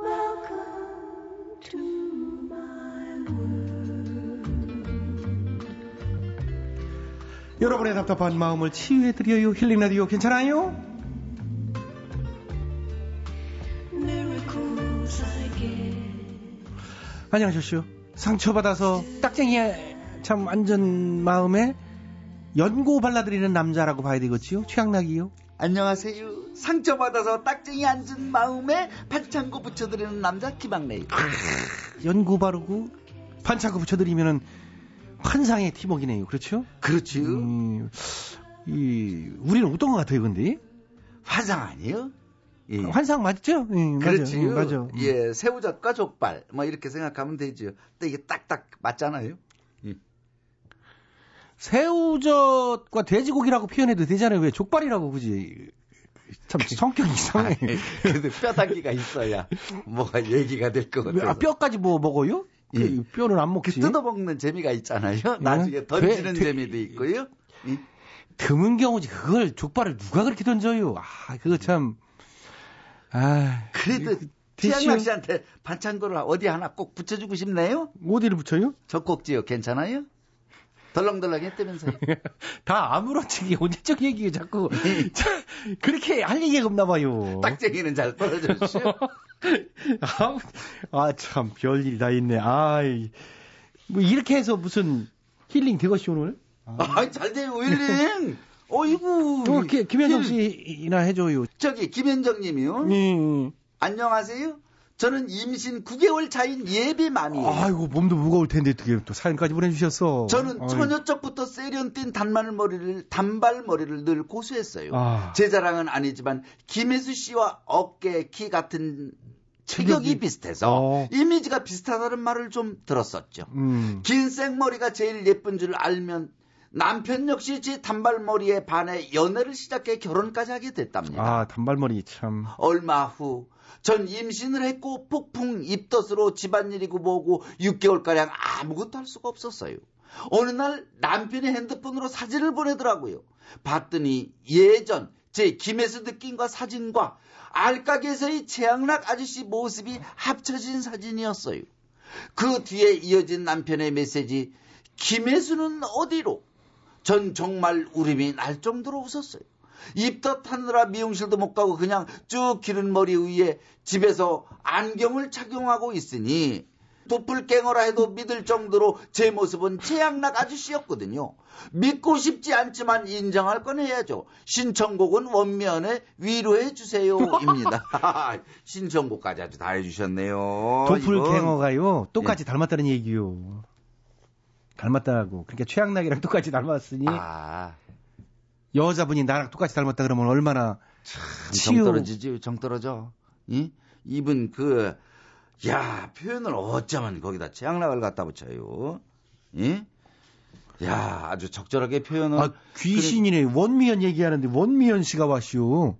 Welcome to my 여러분의 답답한 마음을 치유해드려요. 힐링 라디오 괜찮아요? 안녕하십시오. 상처받아서 딱쟁이에 참 안전 마음에 연고 발라드리는 남자라고 봐야 되겠지요? 최양락이요. 안녕하세요. 상처받아서 딱쟁이 앉은 마음에 반창고 붙여드리는 남자 김학래요. 연고 바르고 반창고 붙여드리면은 환상의 팀워크네요. 그렇죠? 그렇지요. 음, 이 우리는 어떤 것 같아요, 근데? 환상 아니에요? 예. 환상 맞죠? 예. 맞아요. 음, 맞아. 음. 예, 새우젓과 족발 뭐 이렇게 생각하면 되죠. 또 이게 딱딱 맞잖아요. 새우젓과 돼지고기라고 표현해도 되잖아요. 왜 족발이라고 그지? 참 성격 이상해. 그래도 뼈다귀가 있어야 뭐가 얘기가 될것 왜, 같아요. 아, 뼈까지 뭐 먹어요? 그 예. 뼈는 안그 먹지. 뜯어먹는 재미가 있잖아요. 나중에 던지는 돼- 재미도 있고요. 예. 드문 경우지 그걸 족발을 누가 그렇게 던져요? 아, 그거 참. 아, 그래도. 최양락 씨한테 반창고를 어디 하나 꼭 붙여주고 싶네요. 어디를 붙여요? 젖꼭지요. 괜찮아요? 덜렁덜렁 했다면서요. 다 아무렇지 언제적 얘기예요, 자꾸. 자, 그렇게 할 얘기가 없나 봐요. 딱쟁이는 잘 떨어졌죠. 아우, 아, 참, 별일이 다 있네. 아이. 뭐, 이렇게 해서 무슨 힐링 되겠시, 오늘? 아, 잘 돼요, 윌링. 어이구. 또, 기- 김현정 씨나 해줘요. 저기, 김현정 님이요. 음. 안녕하세요. 저는 임신 9개월 차인 예비맘이에요. 아이고, 몸도 무거울 텐데, 어떻게 또 사연까지 보내주셨어. 저는 아이. 처녀적부터 세련된 단발 머리를 단발 머리를 늘 고수했어요. 아. 제 자랑은 아니지만 김혜수 씨와 어깨 키 같은 체격이 체격이. 비슷해서 어. 이미지가 비슷하다는 말을 좀 들었었죠. 음. 긴 생머리가 제일 예쁜 줄 알면 남편 역시 제 단발머리에 반해 연애를 시작해 결혼까지 하게 됐답니다. 아, 단발머리 참. 얼마 후 전 임신을 했고 폭풍 입덧으로 집안일이고 뭐고 6개월가량 아무것도 할 수가 없었어요. 어느 날 남편이 핸드폰으로 사진을 보내더라고요. 봤더니 예전 제 김혜수 느낌과 사진과 알까기에서의 최양락 아저씨 모습이 합쳐진 사진이었어요. 그 뒤에 이어진 남편의 메시지 김혜수는 어디로? 전 정말 울음이 날 정도로 웃었어요. 입덧 하느라 미용실도 못 가고 그냥 쭉 기른 머리 위에 집에서 안경을 착용하고 있으니 도플갱어라 해도 믿을 정도로 제 모습은 최양락 아저씨였거든요. 믿고 싶지 않지만 인정할 건 해야죠. 신청곡은 원면에 위로해 주세요입니다. 신청곡까지 아주 다 해주셨네요. 도플갱어가요, 똑같이 닮았다는 얘기요. 닮았다고. 그러니까 최양락이랑 똑같이 닮았으니, 아, 여자분이 나랑 똑같이 닮았다 그러면 얼마나 정 치유. 떨어지지, 정 떨어져. 이? 이분 그, 야, 표현을 어쩌면 거기다 최양락을 갖다 붙여요. 이? 야, 아주 적절하게 표현을. 아, 귀신이네. 원미연 얘기하는데 원미연 씨가 왔슈.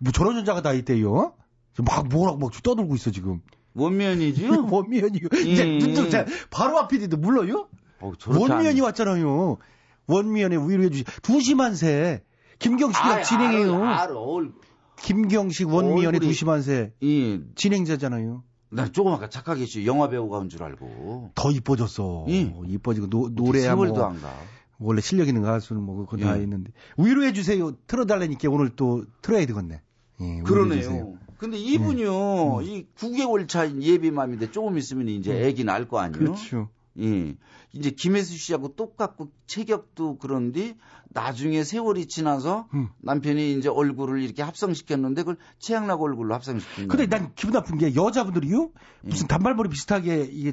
뭐 저런 여자가 다 있대요. 막 뭐라고 막 떠들고 있어 지금. 원미연이지요? 원미연이요. 예. 이제 눈 좀 자, 바로 앞이는데 물러요? 어, 원미연이 안- 왔잖아요. 원미연의 위로해 주시. 두시만 세. 김경식이랑 아, 진행해요. 알아, 알아. 얼- 김경식 원미연의 얼굴이- 두시만세 이, 진행자잖아요. 나 조금 아까 착하게 씨 영화 배우가 온 줄 알고. 더 이뻐졌어. 예. 이뻐지고 노, 노래야 뭐 안 가. 원래 실력 있는 가수는 뭐 그건 다 예. 있는데 위로해 주세요. 틀어달라니까 오늘 또 틀어야 되겠네. 예. 그러네요. 근데 이분이요, 이 9개월 차인 예비맘인데 조금 있으면 이제 애기 낳을 거 아니에요? 그렇죠. 예. 이제 김혜수 씨하고 똑같고 체격도 그런데 나중에 세월이 지나서 음. 남편이 이제 얼굴을 이렇게 합성시켰는데 그걸 최양락 얼굴로 합성시킨 근데 거예요. 난 기분 나쁜 게 여자분들이요 예. 무슨 단발머리 비슷하게 이게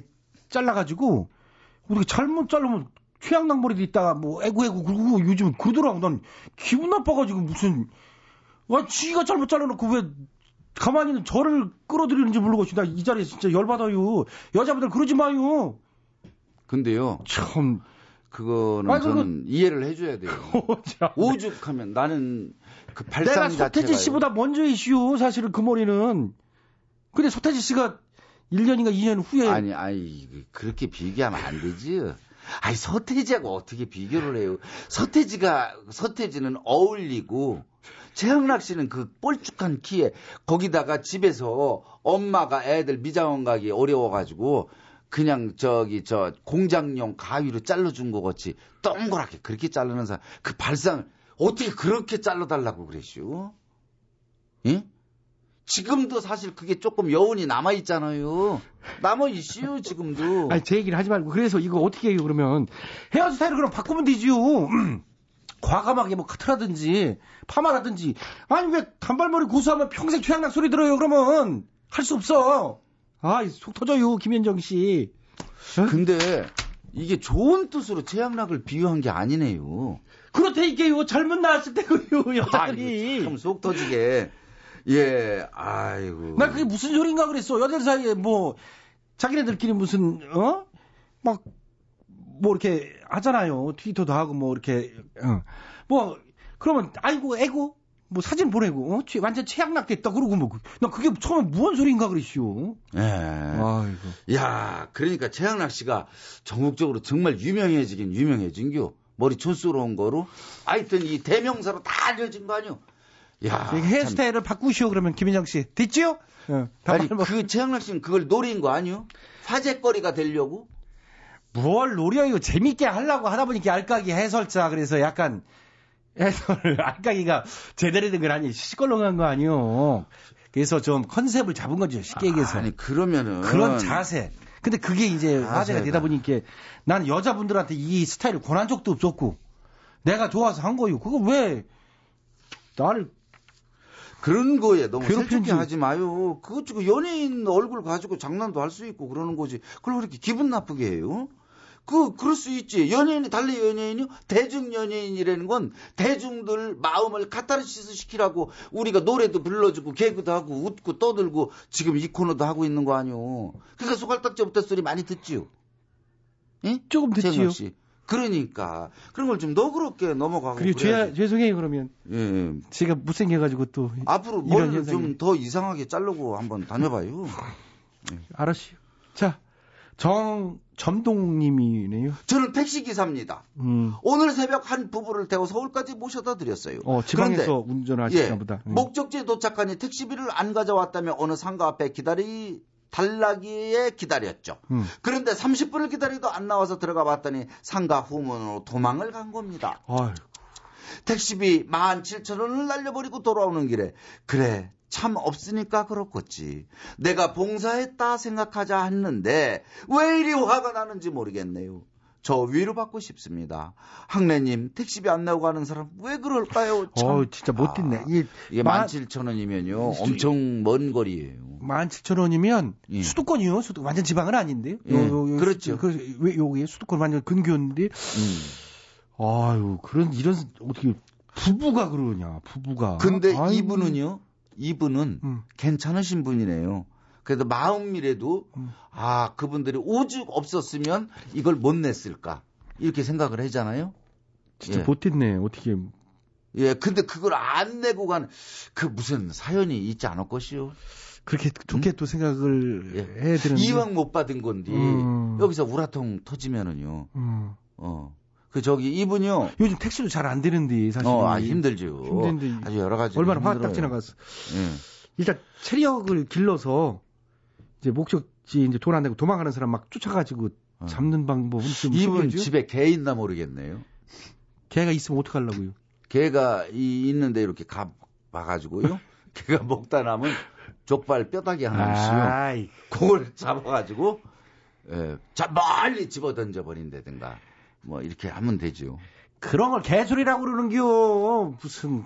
잘라가지고 우리가 잘못 자르면 최양락 머리도 있다가 뭐 애구애구 그러고 요즘 그러더라고 난 기분 나빠가지고 무슨 와 지가 잘못 잘라놓고 왜 가만히 있는 저를 끌어들이는지 모르겠어 나이 자리에 진짜 열받아요 여자분들 그러지 마요 근데요, 참 그거는 아니, 저는 이해를 해줘야 돼요. 오죽하면 나는 그 발상 내가 자체가 소태지 씨보다 먼저 이슈 사실은 그 머리는 근데 소태지 씨가 1년인가 2년 후에 아니, 아니, 그- 그렇게 비교하면 안 되지. 아니, 서태지하고 어떻게 비교를 해요? 서태지가, 서태지는 어울리고, 최양락 씨는 그 뻘쭉한 키에, 거기다가 집에서 엄마가 애들 미장원 가기 어려워가지고, 그냥 저기, 저, 공장용 가위로 잘라준 거 같이, 동그랗게 그렇게 자르는 사람, 그 발상을, 어떻게 그렇게 잘라달라고 그랬슈? 예? 지금도 사실 그게 조금 여운이 남아 있잖아요. 남아 있어요, 지금도. 아니 제 얘기를 하지 말고 그래서 이거 어떻게 해요 그러면 헤어 스타일을 그럼 바꾸면 되지요 과감하게 뭐 카트라든지 파마라든지 아니 왜 단발머리 고수하면 평생 최양락 소리 들어요 그러면 할 수 없어 아 속 터져요 김현정 씨 근데 이게 좋은 뜻으로 최양락을 비유한 게 아니네요. 그렇다니까요. 젊은 나왔을 때고요, 여자들이. 참 속 터지게. 예, 아이고. 나 그게 무슨 소린가 그랬어. 여자들 사이에 뭐, 자기네들끼리 무슨, 어? 막, 뭐 이렇게 하잖아요. 트위터도 하고 뭐 이렇게, 어. 뭐, 그러면, 아이고, 애고, 뭐 사진 보내고, 어? 최- 완전 최악락 됐다. 그러고 뭐, 나 그게 처음에 무슨 소린가 그랬슈. 예. 아이고. 야, 그러니까 최양락 씨가 전국적으로 정말 유명해지긴 유명해진겨. 머리 촌스러운 거로. 하여튼 이 대명사로 다 알려진 거 아니요. 야. 헤어스타일을 바꾸시오, 그러면 김인정 씨. 됐지요? 어, 아니, 뭐- 그 최양락 씨는 그걸 노린 거 아니요? 화제거리가 되려고? 뭘 노려 이거 재밌게 하려고 하다 보니까 알까기 해설자 그래서 약간 해설 알까기가 제대로 된건 아니 시껄렁한 거 아니요. 그래서 좀 컨셉을 잡은 거죠 쉽게 얘기해서. 아니, 그러면은. 그런 자세. 근데 그게 이제 화제가. 되다 보니까 난 여자분들한테 이 스타일을 권한 적도 없었고 내가 좋아서 한 거요. 그거 왜 나를 그런 거에 너무. 솔직히 하지 마요. 그거 지금 연예인 얼굴 가지고 장난도 할 수 있고 그러는 거지. 그걸 왜 이렇게 기분 나쁘게 해요? 그, 그럴 수 있지. 연예인이 달리 연예인이요? 대중 연예인이라는 건 대중들 마음을 카타르시스 시키라고 우리가 노래도 불러주고 개그도 하고 웃고 떠들고 지금 이 코너도 하고 있는 거 아니요. 그러니까 소갈딱지부터 소리 많이 듣지요. 예? 조금 듣지요. 그러니까 그런 걸 좀 너그럽게 넘어가고 그리고. 죄, 죄송해요 그러면 예. 제가 못생겨가지고 또 앞으로 머리를. 좀 더 이상하게 자르고 한번 다녀봐요. 알았어요. 자, 정 점동님이네요. 저는 택시 기사입니다. 음. 오늘 새벽 한 부부를 태워 서울까지 모셔다 드렸어요. 어, 지방에서 그런데, 운전하시나 예, 보다. 음. 목적지에 도착하니 택시비를 안 가져왔다며 어느 상가 앞에 기다리 달라기에 기다렸죠. 음. 그런데 30분을 기다리도 안 나와서 들어가 봤더니 상가 후문으로 도망을 간 겁니다. 아유. 택시비 17,000원을 날려버리고 돌아오는 길에 그래 참 없으니까 그렇겠지. 내가 봉사했다 생각하자 했는데 왜 이리 화가 나는지 모르겠네요. 저 위로받고 싶습니다. 학래님 택시비 안 내고 가는 사람 왜 그럴까요? 참. 어, 진짜 못 듣네. 이게, 이게 만- 17,000원이면요 엄청 먼 거리예요. 17,000원이면 예. 수도권이요. 수도 완전 지방은 아닌데 요. 예, 그렇죠. 그, 왜 여기 수도권 완전 근교인데. 음. 아유, 그런 이런 어떻게 부부가 그러냐. 부부가. 근데 아이고. 이분은요, 이분은 음. 괜찮으신 분이네요. 그래도 마음이라도 아 그분들이 오죽 없었으면 이걸 못 냈을까 이렇게 생각을 하잖아요. 진짜 예. 못 듣네. 어떻게 예, 근데 그걸 안 내고 간 그 무슨 사연이 있지 않을 것이요. 그렇게 좋게 또 생각을 예. 해야 되는데. 이왕 못 받은 건데 음. 여기서 우라통 터지면은요. 음. 어. 그 저기 이분요. 요즘 택시도 잘 안 되는데 사실. 어, 아, 힘들죠. 힘든데 아주 여러 가지. 얼마나 화가 딱 지나갔어. 예. 일단 체력을 길러서 이제 목적지 이제 돈 안 내고 도망가는 사람 막 쫓아가지고 잡는 방법은 좀 어. 이분? 집에 개 있나 모르겠네요. 개가 있으면 어떡하려고요? 개가 이, 있는데 이렇게 가 봐가지고요. 개가 먹다 남은 족발 뼈다귀 하나씩요. 아이. 그걸 잡아가지고 예, 자 멀리 집어 던져 버린다든가 뭐 이렇게 하면 되죠. 그런 걸 개소리라고 그러는겨. 무슨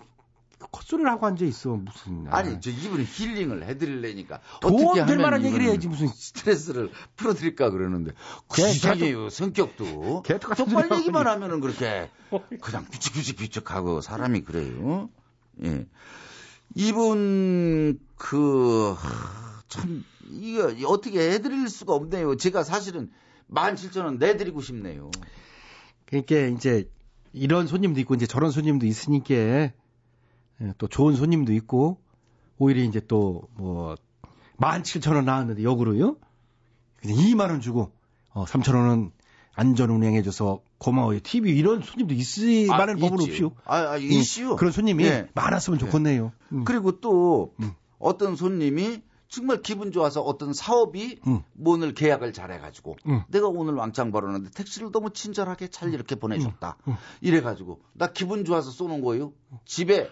콧소리를 하고 앉아 있어. 무슨 아니 저 이분은 힐링을 해드리려니까 도움 어떻게 될 하면 만한 얘기를 해야지, 무슨. 스트레스를 풀어드릴까 그러는데 그 개- 이상해요 성격도 소리 얘기만 하면은 그렇게 그냥 비축비축비축하고 사람이 그래요. 예. 이분 그 참 이거 어떻게 해드릴 수가 없네요. 제가 사실은 17,000원 내드리고 싶네요. 그러니까 이제 이런 손님도 있고 이제 저런 손님도 있으니까 예, 또 좋은 손님도 있고 오히려 이제 또뭐 17,000원 나왔는데 역으로요. 그냥 2만 원 주고 어 3,000원은 안전 운행해줘서 고마워요. TV 이런 손님도 있을 아, 만한 법은. 없이요. 아, 아, 음, 있시요. 그런 손님이 예. 많았으면 좋겠네요. 음. 그리고 또 어떤 손님이 정말 기분 좋아서 어떤 사업이 음. 뭐 오늘 계약을 잘해가지고 음. 내가 오늘 왕창 벌었는데 택시를 너무 친절하게 잘 이렇게 보내줬다. 음. 이래가지고 나 기분 좋아서 쏘는 거예요. 집에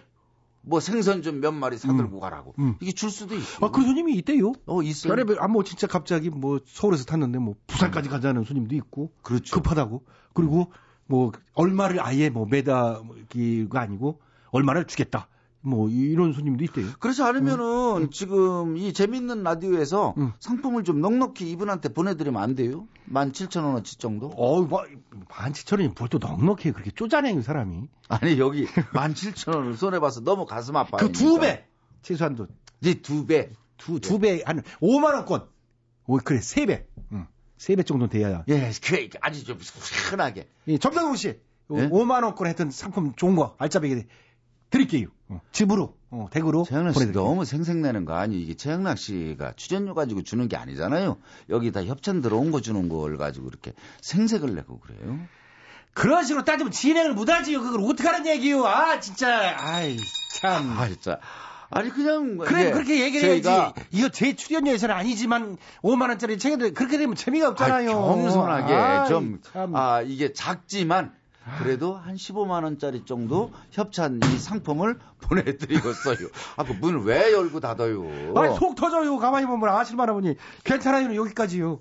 뭐 생선 좀 몇 마리 사들고 가라고. 음. 이게 줄 수도 있고. 아, 그런 손님이 있대요. 어, 있어요. 별의별, 아, 뭐, 진짜 갑자기 뭐, 서울에서 탔는데 뭐, 부산까지 가자는 손님도 있고. 그렇죠. 급하다고. 그리고 뭐, 얼마를 아예 뭐, 매다기가 아니고, 얼마를 주겠다. 뭐 이런 손님도 있대요. 그렇지 않으면은 지금 이 재밌는 라디오에서 상품을 좀 넉넉히 이분한테 보내드리면 안 돼요? 17,000원어치 정도? 어우, 뭐, 17,000원이 뭘 또 넉넉히 그렇게 쪼잔해, 그 사람이. 아니, 여기 17,000원을 손해 봐서 너무 가슴 아파요. 그 두 배! 최소한도. 네, 두 배. 두, 두 배, 한 5만원권. 오, 그래, 세 배. 응. 세배 정도 돼야. 예, 그래, 아주 좀 시원하게. 예, 점상우 씨. 예? 5만 원권 했던 상품 좋은 거, 알짜배기 드릴게요. 어, 집으로, 어, 댁으로. 최양락 씨. 너무 생색내는 거 아니 이게 최양락 씨가 출연료 가지고 주는 게 아니잖아요. 여기 다 협찬 들어온 거 주는 걸 가지고 이렇게 생색을 내고 그래요. 그런 식으로 따지면 진행을 못하지요. 그걸 어떡하는 얘기요. 아, 진짜. 아이, 참. 아 진짜. 아니 그냥 그래, 예, 그렇게 얘기해야지. 이거 제 출연료 예산은 아니지만 5만 원짜리 책인데 그렇게 되면 재미가 아, 없잖아요. 겸손하게 아이, 좀, 참. 아, 이게 작지만, 그래도 한 15만 원짜리 정도 협찬 이 상품을 보내드리겠어요. 아, 그 문을 왜 열고 닫아요? 아니, 속 터져요. 가만히 보면 아실만 하보니. 괜찮아요. 여기까지요.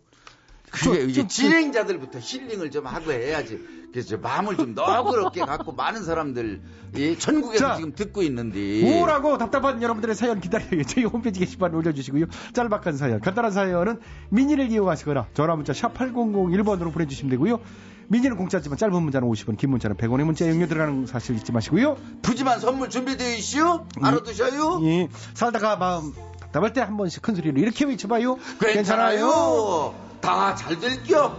그게 좀- 진행자들부터 힐링을 좀 하고 해야지. 그래서 저 마음을 좀 너그럽게 갖고 많은 사람들, 이 전국에서 자, 지금 듣고 있는데. 우울하고 답답한 여러분들의 사연 기다려요. 저희 홈페이지 게시판 올려주시고요. 짤막한 사연, 간단한 사연은 미니를 이용하시거나 전화 문자 샵 8001번으로 보내주시면 되고요. 미니는 공짜지만 짧은 문자는 50원, 긴 문자는 100원의 문자 용료 들어가는 사실 잊지 마시고요. 푸짐한 선물 준비되어 있슈? 알아두셔요? 예, 살다가 마음 답답할 때 한 번씩 큰 소리로 이렇게 외쳐봐요. 괜찮아요. 다잘 될겨.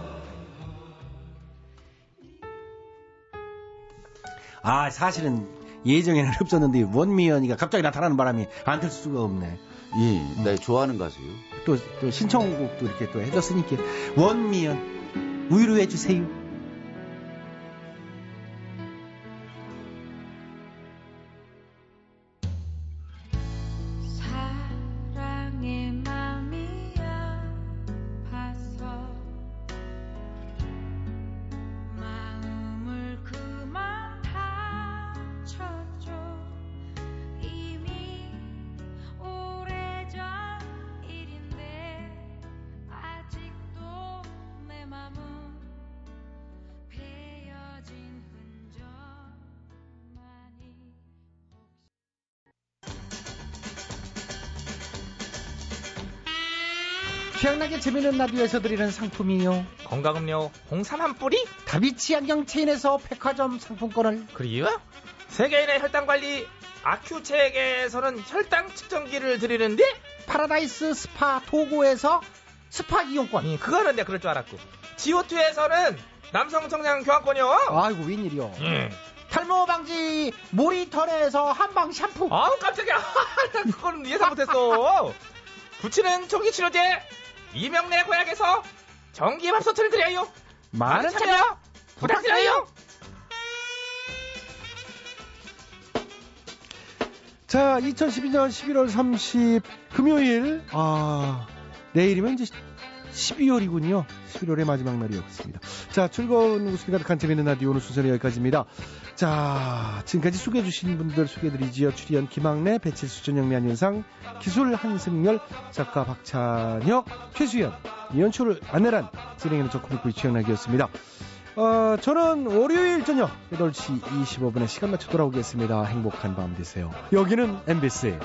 아, 사실은 예정에는 없었는데 원미연이가 갑자기 나타나는 바람에 안될 수가 없네. 예, 나 좋아하는 가수요. 또, 또 신청곡도 이렇게 또 해줬으니까 원미연 우유로 해주세요. 최양락의 재미있는 라디오에서 드리는 상품이요. 건강음료 홍삼 한 뿌리? 다비치 안경 체인에서 백화점 상품권을 그리고 세계인의 혈당 관리 아큐첵에서는 혈당 측정기를 드리는데 파라다이스 스파 도고에서 스파 이용권. 예, 그거는 내가 그럴 줄 알았고 지오투에서는 남성 청량 교환권이요. 아이고 웬일이요. 예. 탈모 방지 모리턴에서 한방 샴푸. 아우 깜짝이야. 나 그거는 예상 못했어. 부치는 초기 치료제 이명래 고약에서 전기밥솥을 드려요. 많은 참여 부탁드려요. 자, 2012년 11월 30 금요일. 아, 내일이면 이제 12월이군요. 11월의 마지막 날이었습니다. 자, 즐거운 웃음이 가득한 재밌는 라디오 오늘 순서는 여기까지입니다. 자, 지금까지 소개해 주신 분들 소개해드리지요. 출연 김학래, 배칠수, 전영미, 안윤상, 기술 한승열, 작가 박찬혁, 최수연, 이연출 안내란, 진행하는 저 코미코 이치영락이었습니다. 어, 저는 월요일 저녁 8시 25분에 시간 맞춰 돌아오겠습니다. 행복한 밤 되세요. 여기는 MBC